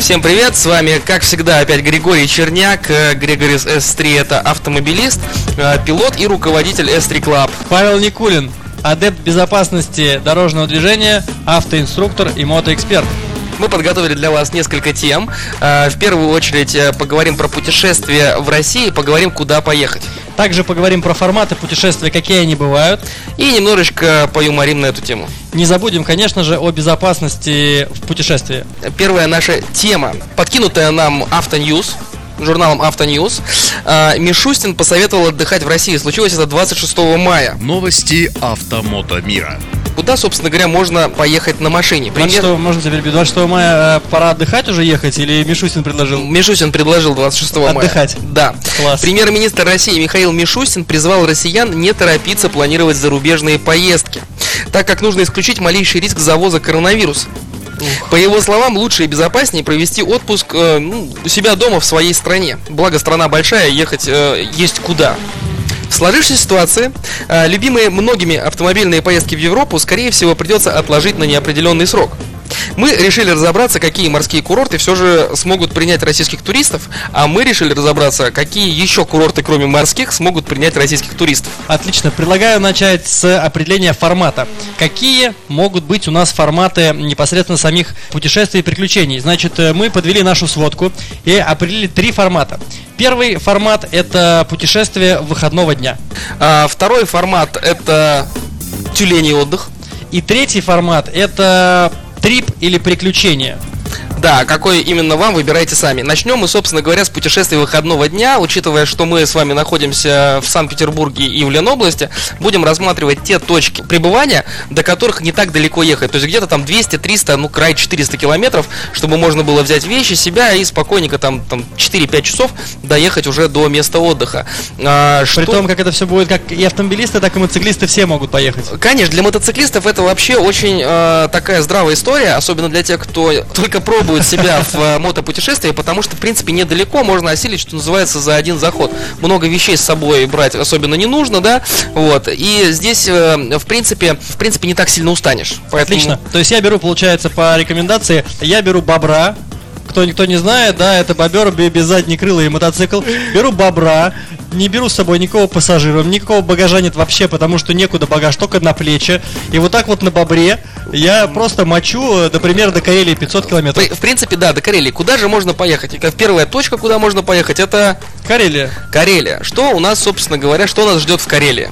Всем привет, с вами, как всегда, опять Григорий Черняк, э, Григорис S3 это автомобилист, э, пилот и руководитель S3 Club. Павел Никулин, адепт безопасности дорожного движения, автоинструктор и мотоэксперт. Мы подготовили для вас несколько тем. Э, В первую очередь э, поговорим про путешествия в России, поговорим, куда поехать. Также поговорим про форматы путешествия, какие они бывают. И немножечко поюморим на эту тему. Не забудем, конечно же, о безопасности в путешествии. Первая наша тема, подкинутая нам Автоньюз, журналом Автоньюз. Э, Мишустин посоветовал отдыхать в России. Случилось это 26 мая. Новости автомото мира Куда, собственно говоря, можно поехать на машине? 26, можно теперь 26 мая э, пора отдыхать уже ехать или Мишустин предложил? Мишустин предложил 26 мая. Отдыхать. Да. Класс. Премьер-министр России Михаил Мишустин призвал россиян не торопиться планировать зарубежные поездки, так как нужно исключить малейший риск завоза коронавируса. По его словам, лучше и безопаснее провести отпуск э, ну, у себя дома в своей стране. Благо страна большая, ехать э, есть куда. В сложившейся ситуации э, любимые многими автомобильные поездки в Европу, скорее всего, придется отложить на неопределенный срок. Мы решили разобраться, какие морские курорты все же смогут принять российских туристов, а мы решили разобраться, какие еще курорты, кроме морских, смогут принять российских туристов. Отлично. Предлагаю начать с определения формата. Какие могут быть у нас форматы непосредственно самих путешествий и приключений? Значит, э, мы подвели нашу сводку и определили три формата. Первый формат – это путешествие выходного дня. А, второй формат это тюленей отдых. И третий формат – это трип или приключение. Да, какой именно вам, выбирайте сами. Начнем мы, собственно говоря, с путешествия выходного дня. Учитывая, что мы с вами находимся в Санкт-Петербурге и в Ленобласти, будем рассматривать те точки пребывания, до которых не так далеко ехать. То есть где-то там 200-300, ну край 400 километров, чтобы можно было взять вещи, себя и спокойненько там, там 4-5 часов доехать уже до места отдыха. А, При том, как это все будет, как и автомобилисты, так и мотоциклисты все могут поехать. Конечно, для мотоциклистов это вообще очень э, такая здравая история, особенно для тех, кто только пробует себя в э, мотопутешествии, потому что, в принципе, недалеко можно осилить, что называется, за один заход. Много вещей с собой брать особенно не нужно, да, вот, и здесь, э, в принципе, в принципе, не так сильно устанешь. Поэтому... Отлично. То есть я беру, получается, по рекомендации, я беру бобра, кто никто не знает, да, это бобер бе- без задней крылы и мотоцикл. Беру бобра, не беру с собой никакого пассажира, никакого багажа нет вообще, потому что некуда багаж, только на плечи. И вот так вот на бобре я просто мочу, э, например, до Карелии 500 километров. В принципе, да, до Карелии. Куда же можно поехать? И Первая точка, куда можно поехать, это Карелия. Карелия. Что у нас, собственно говоря, что нас ждет в Карелии?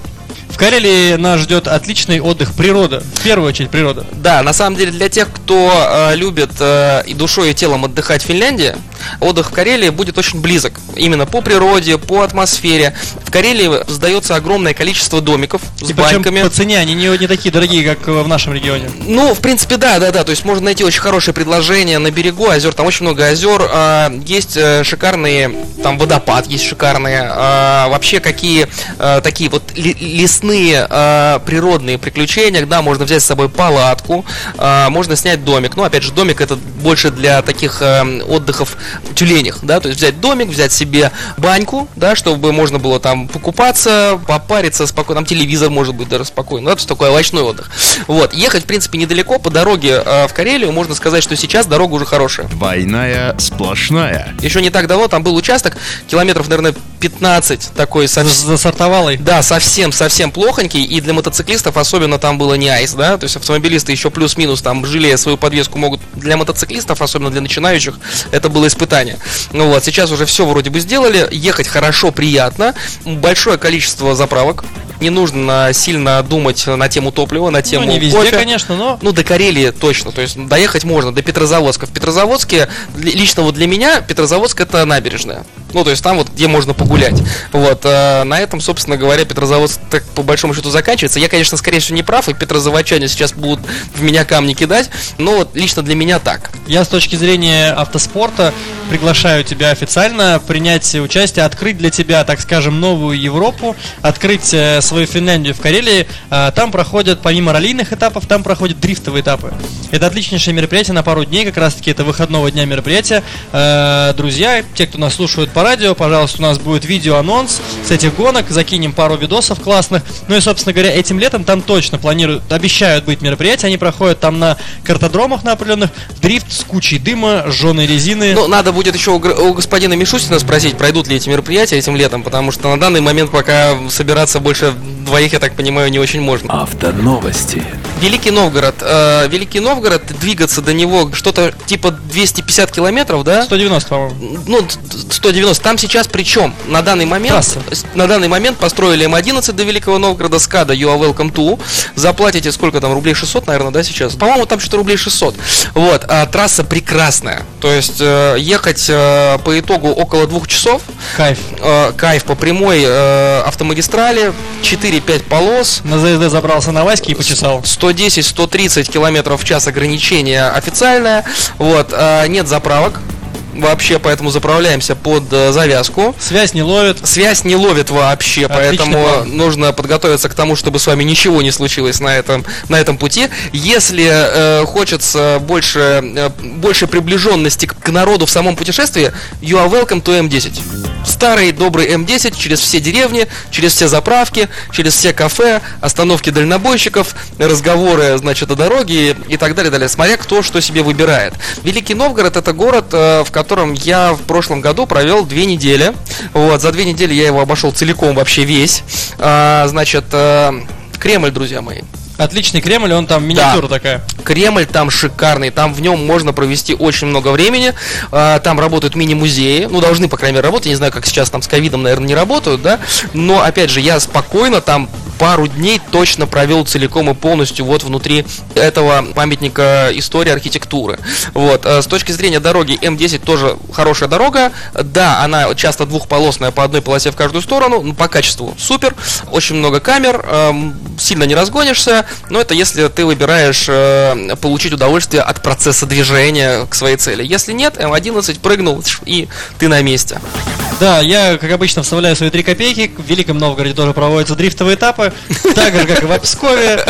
В Карелии нас ждет отличный отдых, природа. В первую очередь природа. Да, на самом деле для тех, кто э, любит э, и душой, и телом отдыхать в Финляндии, отдых в Карелии будет очень близок. Именно по природе, по атмосфере. В Карелии сдается огромное количество домиков с И баньками. по цене они не, не такие дорогие, как э, в нашем регионе. Ну, в принципе, да, да, да. То есть можно найти очень хорошие предложения на берегу озер. Там очень много озер. а, Есть э, шикарные, там водопад есть шикарные. а, Вообще какие э, такие вот лесные э, природные приключения. Да, можно взять с собой палатку, а, можно снять домик. Ну, опять же, домик это больше для таких э, отдыхов тюленях, да. То есть взять домик, взять себе баньку, да, чтобы можно было там покупаться, попариться спокойно. Там телевизор может быть даже спокойно. Да, то есть такой овощной отдых. Вот. Ехать, в принципе, недалеко по дороге э, в Карелию. Можно сказать, что сейчас дорога уже хорошая. Двойная сплошная Еще не так давно там был участок, километров, наверное, 15 такой совсем. за сортовалой. Да, совсем, совсем плохонький, и для мотоциклистов особенно там было не айс, да, то есть автомобилисты еще плюс-минус там, жалея свою подвеску, могут для мотоциклистов, особенно для начинающих, это было испытание. Ну вот, сейчас уже все вроде бы сделали, ехать хорошо, приятно, большое количество заправок, не нужно сильно думать на тему топлива, на тему Ну, не везде, кофе. конечно, но Ну, до Карелии точно. То есть доехать можно, до Петрозаводска. В Петрозаводске, ли- лично вот для меня, Петрозаводск это набережная. Ну, то есть там вот, где можно погулять. Вот, э, на этом, собственно говоря, Петрозаводск так по большому счету заканчивается. Я, конечно, скорее всего, не прав, и петрозаводчане сейчас будут в меня камни кидать, но вот лично для меня так. Я с точки зрения автоспорта приглашаю тебя официально принять участие, открыть для тебя, так скажем, новую Европу, открыть э, свою Финляндию в Карелии. Э, там проходят, помимо раллийных этапов, там проходят дрифтовые этапы. Это отличнейшее мероприятие на пару дней, как раз таки это выходного дня мероприятия. Э, друзья, те, кто нас слушают по радио, пожалуйста, у нас будет видео-анонс с этих гонок, закинем пару видосов классных. Ну и, собственно говоря, этим летом там точно планируют, обещают быть мероприятия, они проходят там на картодромах на определенных, дрифт с кучей дыма, жженой резины. Ну, надо будет еще у, у господина Мишустина спросить, пройдут ли эти мероприятия этим летом, потому что на данный момент пока собираться больше двоих, я так понимаю, не очень можно. Автоновости. Великий Новгород. Э, Великий Новгород, двигаться до него что-то типа 250 километров, да? 190, по-моему. Ну, т- 190. Там сейчас причем на данный момент Трасса. на данный момент построили М11 до Великого Новгорода, СКАДа, You are welcome to. Заплатите сколько там, рублей 600, наверное, да, сейчас? По-моему, там что-то рублей 600. Вот, а трасса прекрасная. То есть э, ехать э, по итогу около двух часов. Кайф. Э, кайф по прямой э, автомагистрали, 4-5 полос. На ЗСД забрался на Ваське и почесал. 110-130 километров в час ограничение официальное. Вот, а, нет заправок вообще, поэтому заправляемся под э, завязку. Связь не ловит. Связь не ловит вообще, Отличный поэтому план. нужно подготовиться к тому, чтобы с вами ничего не случилось на этом, на этом пути. Если э, хочется больше, э, больше приближенности к, к народу в самом путешествии, you are welcome to M10. Старый добрый М10 через все деревни, через все заправки, через все кафе, остановки дальнобойщиков, разговоры, значит, о дороге и так далее, далее, смотря кто что себе выбирает. Великий Новгород это город, э, в котором я в прошлом году провел две недели. Вот, за две недели я его обошел целиком вообще весь. А, значит, э, Кремль, друзья мои. Отличный Кремль, он там миниатюра такая. Кремль там шикарный, там в нем можно провести очень много времени, А, там работают мини-музеи, ну должны, по крайней мере, работать, я не знаю, как сейчас там с ковидом, наверное, не работают, да, но, опять же, я спокойно там пару дней точно провел целиком и полностью вот внутри этого памятника истории архитектуры. Вот, а, с точки зрения дороги М10 тоже хорошая дорога, да, она часто двухполосная по одной полосе в каждую сторону, но по качеству супер, очень много камер, эм, сильно не разгонишься, но это если ты выбираешь э, получить удовольствие от процесса движения к своей цели. Если нет, М11 прыгнул и ты на месте. Да, я, как обычно, вставляю свои три копейки. В Великом Новгороде тоже проводятся дрифтовые этапы. Так же, как и в Пскове.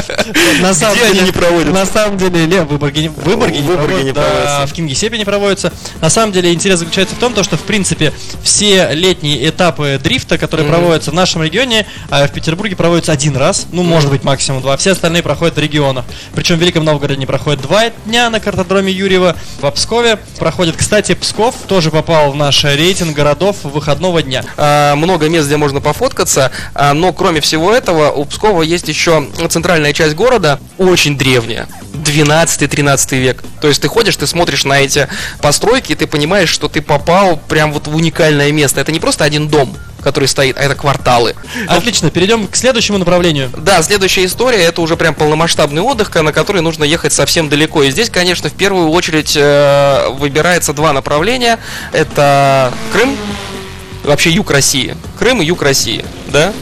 На самом Где они деле- не проводятся? На самом деле, Лев, в Выборге не, Выборге не проводятся, не да, в Кингисеппе не проводятся. На самом деле, интерес заключается в том, то, что, в принципе, все летние этапы дрифта, которые проводятся в нашем регионе, а в Петербурге проводятся один раз, ну, может быть, максимум два. Все остальные проходят в регионах. Причем в Великом Новгороде они проходят два дня на картодроме Юрьева. В Пскове проходит, кстати, Псков тоже попал в наш рейтинг городов выходного дня. А, много мест, где можно пофоткаться, а, но кроме всего этого у Пскова есть еще центральная часть города, очень древняя. 12-13 век. То есть ты ходишь, ты смотришь на эти постройки, и ты понимаешь, что ты попал прям вот в уникальное место. Это не просто один дом, который стоит, а это кварталы. Отлично, перейдем к следующему направлению. Да, следующая история это уже прям полномасштабный отдых, на который нужно ехать совсем далеко. И здесь, конечно, в первую очередь э, выбирается два направления. Это Крым, вообще юг России. Крым и юг России, да?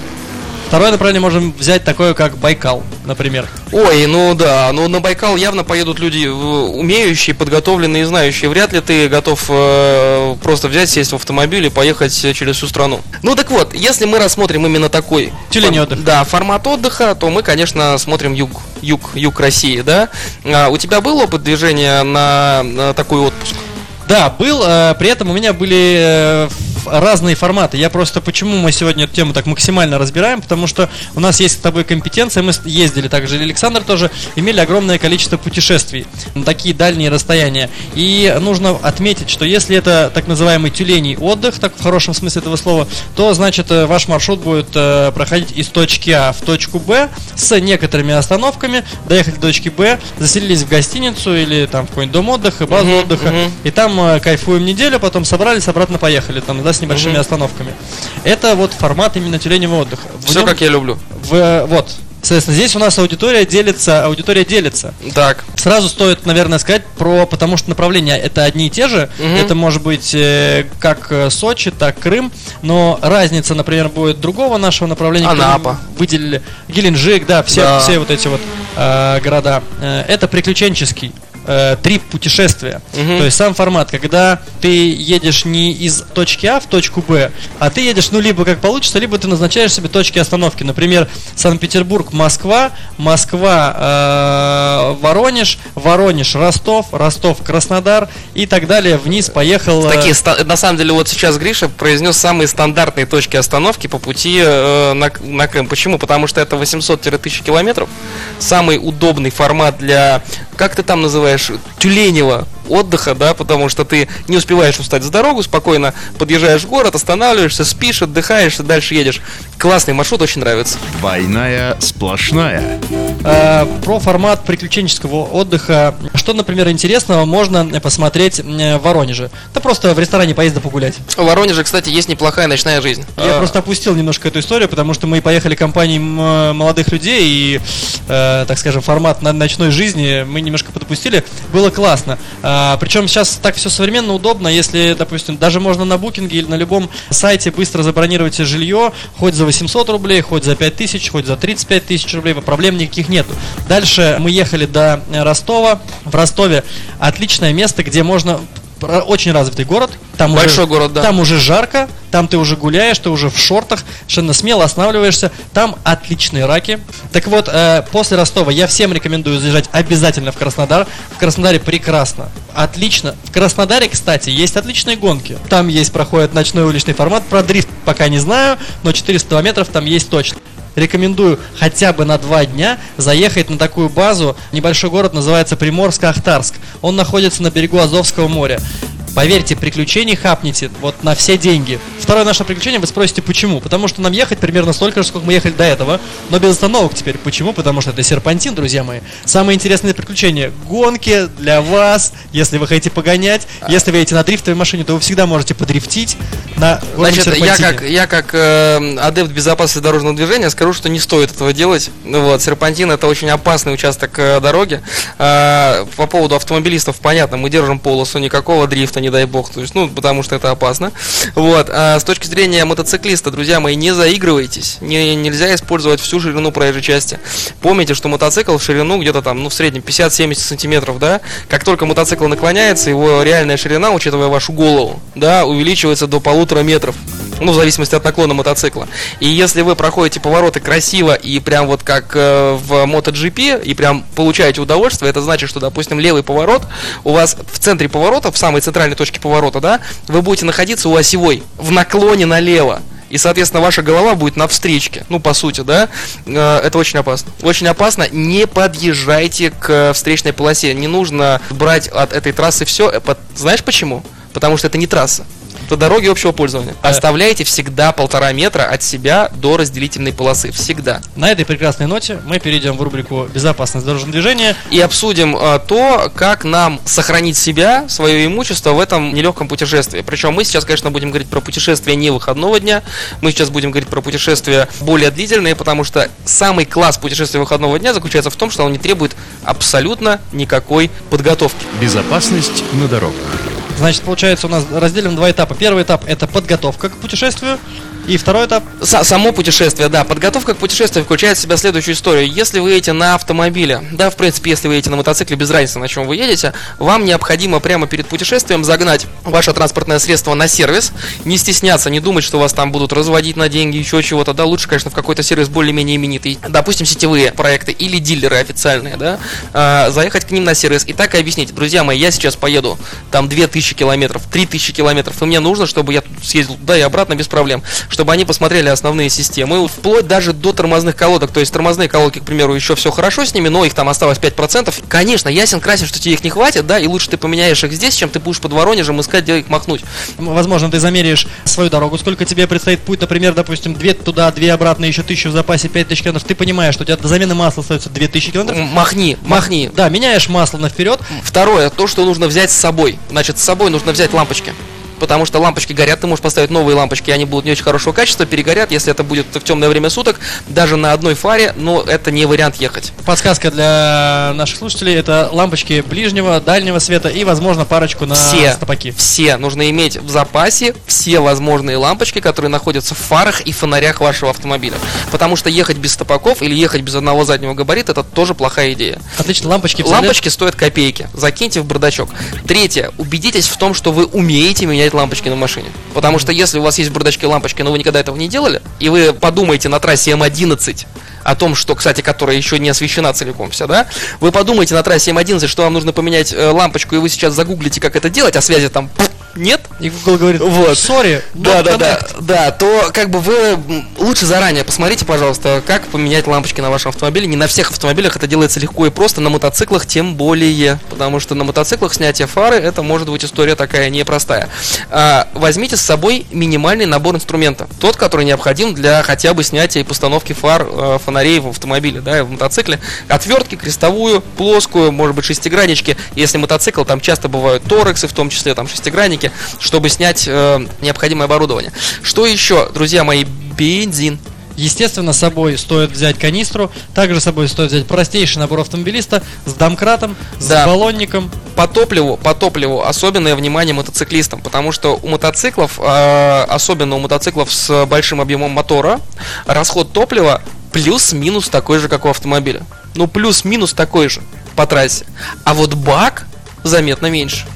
Второе направление можем взять такое, как Байкал, например. Ой, ну да, ну на Байкал явно поедут люди э, умеющие, подготовленные и знающие. Вряд ли ты готов э, просто взять, сесть в автомобиль и поехать через всю страну. Ну так вот, если мы рассмотрим именно такой Тюлень отдых. Да, формат отдыха, то мы, конечно, смотрим юг, юг, юг России, да. А, у тебя был опыт движения на, на такой отпуск? Да, был, э, при этом у меня были э, разные форматы. Я просто, почему мы сегодня эту тему так максимально разбираем, потому что у нас есть с тобой компетенция, мы ездили также, Александр тоже, имели огромное количество путешествий на такие дальние расстояния. И нужно отметить, что если это так называемый тюленей отдых, так в хорошем смысле этого слова, то значит э, ваш маршрут будет э, проходить из точки А в точку Б с некоторыми остановками, доехали до точки Б, заселились в гостиницу или там в какой-нибудь дом отдыха, базу Мгм, отдыха, мгм. и там э, кайфуем неделю, потом собрались, обратно поехали, там, да, с небольшими Мгм. остановками. Это вот формат именно тюленевого отдыха. В Все нем- как я люблю. в, вот. Соответственно, здесь у нас аудитория делится, аудитория делится. Так. Сразу стоит, наверное, сказать про, потому что направления это одни и те же. Мгм. Это может быть э, как э, Сочи, так Крым, но разница, например, будет другого нашего направления. Анапа. Выделили Геленджик, да, все, Да. все вот эти вот э, города. Э, это приключенческий э, трип путешествия. Мгм. То есть сам формат, когда ты едешь не из точки А в точку Б, а ты едешь, ну, либо как получится, либо ты назначаешь себе точки остановки. Например, Санкт-Петербург, Москва, Москва, э, Воронеж, Воронеж, Ростов, Ростов, Краснодар и так далее. Вниз поехал. э, Такие, на самом деле, вот сейчас Гриша произнес самые стандартные точки остановки по пути э, на, на Крым. Почему? Потому что это 800-1000 километров. Самый удобный формат для, как ты там называешь, тюленева отдыха, да, потому что ты не успеваешь устать с дорогу, спокойно подъезжаешь в город, останавливаешься, спишь, отдыхаешь и дальше едешь. Классный маршрут, очень нравится. Двойная сплошная. Э, про формат приключенческого отдыха. Что, например, интересного можно посмотреть э, в Воронеже? Да просто в ресторане поесть да погулять. В Воронеже, кстати, есть неплохая ночная жизнь. Я А, просто опустил немножко эту историю, потому что мы поехали компанией м, молодых людей, и, э, так скажем, формат на- ночной жизни мы немножко подопустили. Было классно. А, причем сейчас так все современно, удобно, если, допустим, даже можно на букинге или на любом сайте быстро забронировать жилье, хоть за 800 рублей, хоть за 5000, хоть за 35 тысяч рублей, проблем никаких нету. Дальше мы ехали до Ростова. В Ростове отличное место, где можно очень развитый город. Там Большой уже, город, да. Там уже жарко, там ты уже гуляешь, ты уже в шортах, совершенно смело останавливаешься. Там отличные раки. Так вот, э, после Ростова я всем рекомендую заезжать обязательно в Краснодар. В Краснодаре прекрасно, отлично. В Краснодаре, кстати, есть отличные гонки. Там есть, проходит ночной уличный формат. Про дрифт пока не знаю, но 400 километров там есть точно. Рекомендую хотя бы на два дня заехать на такую базу. Небольшой город называется Приморско-Ахтарск. Он находится на берегу Азовского моря. Поверьте, приключений хапните вот на все деньги. Второе наше приключение, вы спросите, почему? Потому что нам ехать примерно столько же, сколько мы ехали до этого, но без остановок теперь. Почему? Потому что это серпантин, друзья мои. Самое интересное приключение. Гонки для вас, если вы хотите погонять. Если вы едете на дрифтовой машине, то вы всегда можете подрифтить на Значит, я как, я как э, адепт безопасности дорожного движения скажу, что не стоит этого делать. Ну Вот, серпантин это очень опасный участок э, дороги. Э, по поводу автомобилистов, понятно, мы держим полосу, никакого дрифта, не дай бог, то есть, ну, потому что это опасно. Вот, а с точки зрения мотоциклиста, друзья мои, не заигрывайтесь, не, нельзя использовать всю ширину проезжей части. Помните, что мотоцикл в ширину где-то там, ну, в среднем 50-70 сантиметров, да, как только мотоцикл наклоняется, его реальная ширина, учитывая вашу голову, да, увеличивается до полутора метров. Ну, в зависимости от наклона мотоцикла. И если вы проходите повороты красиво и прям вот как э, в MotoGP, и прям получаете удовольствие, это значит, что, допустим, левый поворот, у вас в центре поворота, в самой центральной точке поворота, да, вы будете находиться у осевой, в наклоне налево. И, соответственно, ваша голова будет на встречке. Ну, по сути, да. Э, Это очень опасно. Очень опасно. Не подъезжайте к встречной полосе. Не нужно брать от этой трассы все. Знаешь почему? Потому что это не трасса. Это дороги общего пользования. Э. Оставляйте всегда полтора метра от себя до разделительной полосы. Всегда. На этой прекрасной ноте мы перейдем в рубрику «Безопасность дорожного движения». И обсудим э, то, как нам сохранить себя, свое имущество в этом нелегком путешествии. Причем мы сейчас, конечно, будем говорить про путешествия не выходного дня. Мы сейчас будем говорить про путешествия более длительные, потому что самый класс путешествия выходного дня заключается в том, что он не требует абсолютно никакой подготовки. Безопасность на дорогах. Значит, получается, у нас разделим два этапа. Первый этап – это подготовка к путешествию. И второй этап Са- само путешествие, да. Подготовка к путешествию включает в себя следующую историю. Если вы едете на автомобиле, да, в принципе, если вы едете на мотоцикле, без разницы, на чем вы едете, вам необходимо прямо перед путешествием загнать ваше транспортное средство на сервис, не стесняться, не думать, что вас там будут разводить на деньги, еще чего-то, да, лучше, конечно, в какой-то сервис более-менее именитый, допустим, сетевые проекты или дилеры официальные, да, а, заехать к ним на сервис и так и объяснить, друзья мои, я сейчас поеду там 2000 километров, 3000 километров, и мне нужно, чтобы я тут съездил туда и обратно без проблем, чтобы они посмотрели основные системы, вплоть даже до тормозных колодок, то есть тормозные колодки, к примеру, еще все хорошо с ними, но их там осталось 5%. Конечно, ясен красен, что тебе их не хватит, да, и лучше ты поменяешь их здесь, чем ты будешь под Воронежем искать, где их махнуть. Возможно, ты замеряешь свою дорогу, сколько тебе предстоит путь, например, допустим, две туда, две обратно, еще тысячу в запасе, пять тысяч километров. Ты понимаешь, что у тебя до замены масла остается две тысячи километров. М- Махни, махни. Да, меняешь масло на вперед. Второе, то, что нужно взять с собой. Значит, с собой нужно взять лампочки. Потому что лампочки горят, ты можешь поставить новые лампочки, они будут не очень хорошего качества, перегорят, если это будет в темное время суток, даже на одной фаре, но это не вариант ехать. Подсказка для наших слушателей это лампочки ближнего, дальнего света и, возможно, парочку на все, стопаки. все нужно иметь в запасе все возможные лампочки, которые находятся в фарах и фонарях вашего автомобиля. Потому что ехать без стопаков или ехать без одного заднего габарита это тоже плохая идея. Отлично, лампочки Лампочки стоят копейки. Закиньте в бардачок. Третье. Убедитесь в том, что вы умеете менять лампочки на машине. Потому что если у вас есть в бардачке лампочки, но вы никогда этого не делали, и вы подумаете на трассе М11 о том, что, кстати, которая еще не освещена целиком вся, да, вы подумаете на трассе М11, что вам нужно поменять э, лампочку, и вы сейчас загуглите, как это делать, а связи там нет, И Google говорит, Вот. сори, да, да, да, да, то как бы вы лучше заранее посмотрите, пожалуйста, как поменять лампочки на вашем автомобиле. Не на всех автомобилях это делается легко и просто, на мотоциклах тем более, потому что на мотоциклах снятие фары это может быть история такая непростая. А, возьмите с собой минимальный набор инструмента, тот, который необходим для хотя бы снятия и постановки фар, э, фонарей в автомобиле, да, и в мотоцикле. Отвертки, крестовую, плоскую, может быть шестиграннички. Если мотоцикл, там часто бывают торексы, в том числе там шестигранники, чтобы снять э, необходимое оборудование. Что еще, друзья мои, бензин. Естественно, с собой стоит взять канистру, также с собой стоит взять простейший набор автомобилиста с домкратом, с Да. баллонником. По топливу, по топливу особенное внимание мотоциклистам, потому что у мотоциклов, э, особенно у мотоциклов с большим объемом мотора, расход топлива плюс-минус такой же, как у автомобиля. Ну, плюс-минус такой же по трассе. А вот бак заметно меньше.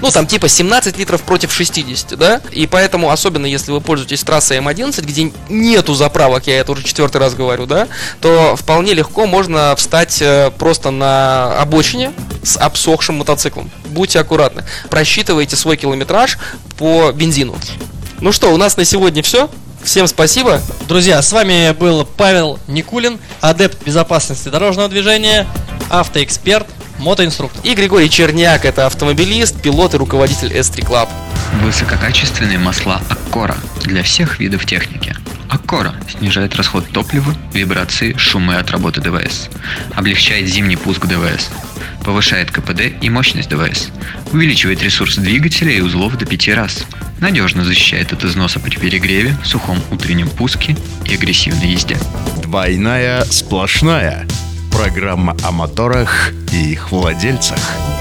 Ну, там типа 17 литров против 60, да? И поэтому, особенно если вы пользуетесь трассой М11, где нету заправок, я это уже четвертый раз говорю, да? То вполне легко можно встать э, просто на обочине с обсохшим мотоциклом. Будьте аккуратны. Просчитывайте свой километраж по бензину. Ну что, у нас на сегодня все. Всем спасибо. Друзья, с вами был Павел Никулин, адепт безопасности дорожного движения, автоэксперт, мотоинструктор. И Григорий Черняк, это автомобилист, пилот и руководитель S3 Club. Высококачественные масла Аккора для всех видов техники. Аккора снижает расход топлива, вибрации, шумы от работы ДВС. Облегчает зимний пуск ДВС. Повышает КПД и мощность ДВС. Увеличивает ресурс двигателя и узлов до 5 раз. Надежно защищает от износа при перегреве, сухом утреннем пуске и агрессивной езде. Двойная сплошная. Программа о моторах и их владельцах.